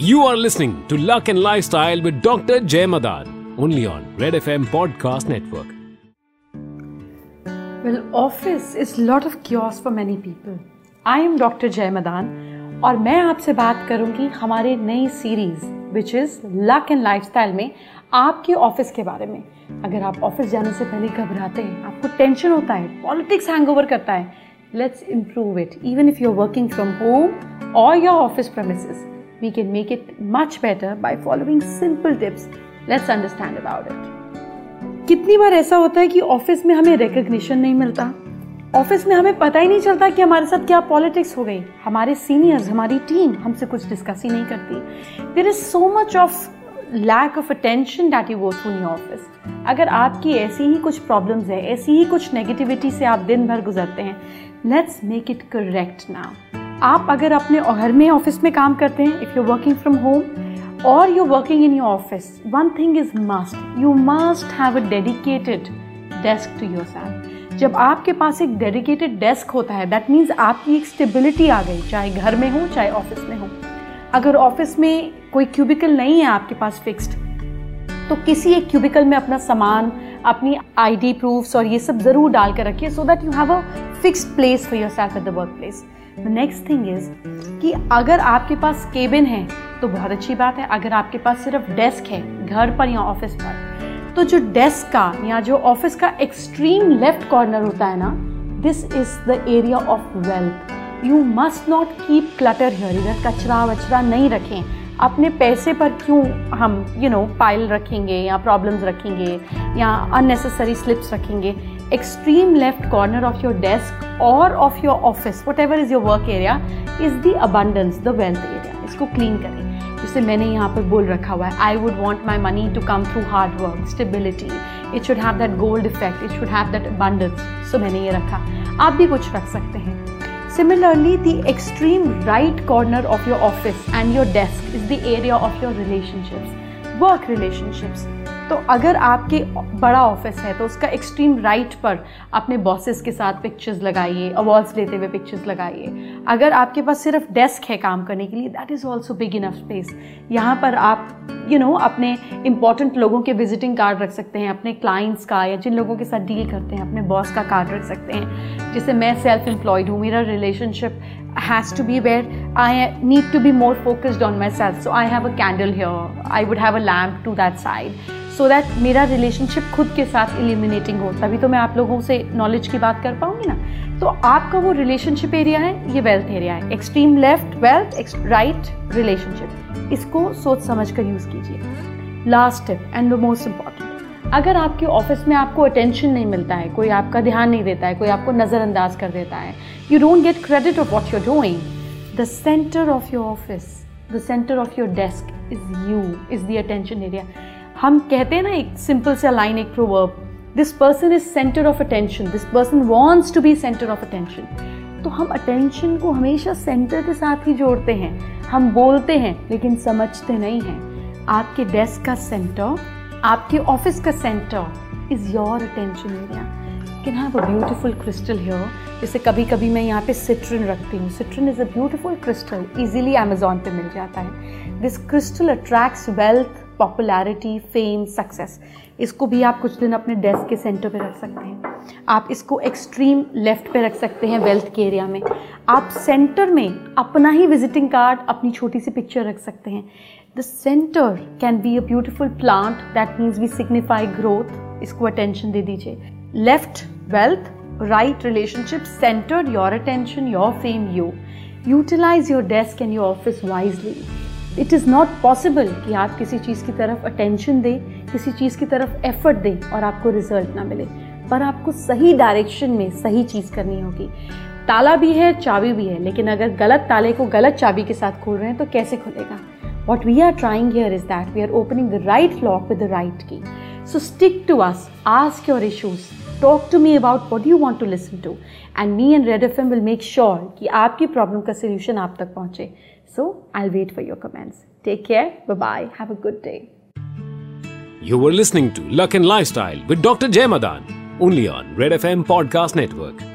You are listening to Luck and Lifestyle with Dr. Jay Madan, only on Red FM Podcast Network. Well, office is lot of chaos for many people. I am Dr. Jay Madan और मैं आपसे बात करूँगी हमारे नई series which is luck and lifestyle में आपके office के बारे में अगर आप ऑफ़िस जाने से पहले घबराते हैं आपको टेंशन होता है पॉलिटिक्स हैंगओवर करता है let's improve it even if you are working from home और your office premises we can make it much better by following simple tips. Let's understand about it. कितनी बार ऐसा होता है कि ऑफ़िस में हमें रिकग्निशन नहीं मिलता? ऑफ़िस में हमें पता ही नहीं चलता कि हमारे साथ क्या पॉलिटिक्स हो गई। हमारे सीनियर्स हमारी टीम हमसे कुछ डिस्कस ही नहीं करती। There is so much of lack of attention that you go through in office अगर आपकी ऐसी ही कुछ प्रॉब्लम्स है, ऐसी ही कुछ नेगेटिविटी से आप दिन भर गुजरते हैं let's make it correct now आप अगर अपने घर में ऑफ़िस में काम करते हैं if you working from home और you working in your office one thing is must you must have a dedicated desk to yourself जब आपके पास एक डेडिकेटेड डेस्क होता है दैट मीन्स आपकी एक स्टेबिलिटी आ गई, चाहे घर में हो, चाहे ऑफ़िस में हो। अगर ऑफ़िस में कोई क्यूबिकल नहीं है आपके पास फिक्स्ड तो किसी एक क्यूबिकल में अपना सामान, अपनी आईडी प्रूफ्स और ये सब ज़रूर डाल कर रखिए so that you have a fixed place for yourself at the workplace next thing is कि अगर आपके पास केबिन है तो बहुत अच्छी बात है। अगर आपके पास सिर्फ़ डेस्क है, घर पर या ऑफ़िस पर तो जो डेस्क का या जो ऑफ़िस का एक्सट्रीम लेफ़्ट कॉर्नर होता है ना this is the area of wealth you must not keep clutter here इधर कचरा वचरा नहीं रखें। अपने पैसे पर क्यों हम यू नो पाइल रखेंगे या प्रॉब्लम्स रखेंगे या अननेसेसरी स्लिप्स रखेंगे? Left corner of your desk और of your office whatever is your work area is the abundance the wealth area इसको क्लीन करें। जिसे मैंने यहाँ पर बोल रखा हुआ है I would want my money to come through hard work stability it should have that gold effect it should have that abundance so मैंने ये रखा। आप भी कुछ रख सकते हैं। Similarly, the extreme right corner of your office and your desk is the area of your relationships, work relationships तो अगर आपके बड़ा ऑफ़िस है तो उसका एक्सट्रीम राइट पर अपने बॉसेस के साथ पिक्चर्स लगाइए अवार्ड्स लेते हुए पिक्चर्स लगाइए। अगर आपके पास सिर्फ़ डेस्क है काम करने के लिए that is also big enough space यहाँ पर आप यू you नो know, अपने इंपॉर्टेंट लोगों के विजिटिंग कार्ड रख सकते हैं अपने क्लाइंट्स का या जिन लोगों के साथ डील करते हैं अपने बॉस का कार्ड रख सकते हैं। जैसे मैं सेल्फ एम्प्लॉयड हूँ मेरा relationship has to be where I need to be more focused on myself. So I have a candle here. I would have a lamp to that side. So that मेरा relationship खुद के साथ eliminating हो तभी तो मैं आप लोगों से नॉलेज की बात कर पाऊँगी ना तो आपका वो रिलेशनशिप एरिया है, ये वेल्थ एरिया है extreme left wealth right relationship इसको सोच समझ कर यूज़ कीजिए last tip and the most important अगर आपके ऑफ़िस में आपको अटेंशन नहीं मिलता है, कोई आपका ध्यान नहीं देता है, कोई आपको नज़रअंदाज कर देता है you don't get credit of what you're doing the centre of your office the centre of your desk is you is the attention area हम कहते हैं ना, एक सिंपल सा लाइन एक proverb this person is centre of attention this person wants to be centre of attention तो हम attention को हमेशा सेंटर के साथ ही जोड़ते हैं। हम बोलते हैं, लेकिन समझते नहीं हैं। आपके डेस्क का सेंटर आपके ऑफ़िस का centre is your attention area can have a beautiful crystal here जैसे कभी कभी मैं यहाँ पे सिट्रिन रखती हूँ. Citrine is a beautiful crystal easily Amazon पे मिल जाता है. This crystal attracts wealth popularity fame success इसको भी आप कुछ दिन अपने डेस्क के सेंटर पे रख सकते हैं। आप इसको एक्सट्रीम लेफ़्ट पे रख सकते हैं वेल्थ के एरिया में। आप सेंटर में अपना ही विजिटिंग कार्ड अपनी छोटी सी पिक्चर रख सकते हैं। The centre can be a beautiful plant that means we signify growth इसको अटेंशन दे दीजिए। Left wealth right relationship centred your attention your fame you utilise your desk and your office wisely it is not possible कि आप किसी चीज़ की तरफ़ attention दें, किसी चीज़ की तरफ़ एफर्ट दें और आपको रिज़ल्ट ना मिले। पर आपको सही डायरेक्शन में सही चीज़ करनी होगी। ताला भी है, चाबी भी है, लेकिन अगर गलत ताले को गलत चाबी के साथ खोल रहे हैं तो कैसे खुलेगा? What we are trying here is that we are opening the right lock with the right key so stick to us ask your issues talk to me about what you want to listen to and me and Red F M will make sure कि आपकी problem का solution आप तक पहुँचे। So I'll wait for your comments. Take care. Bye bye. Have a good day. You were listening to Luck and Lifestyle with Dr. Jay Madan, only on Red FM Podcast Network.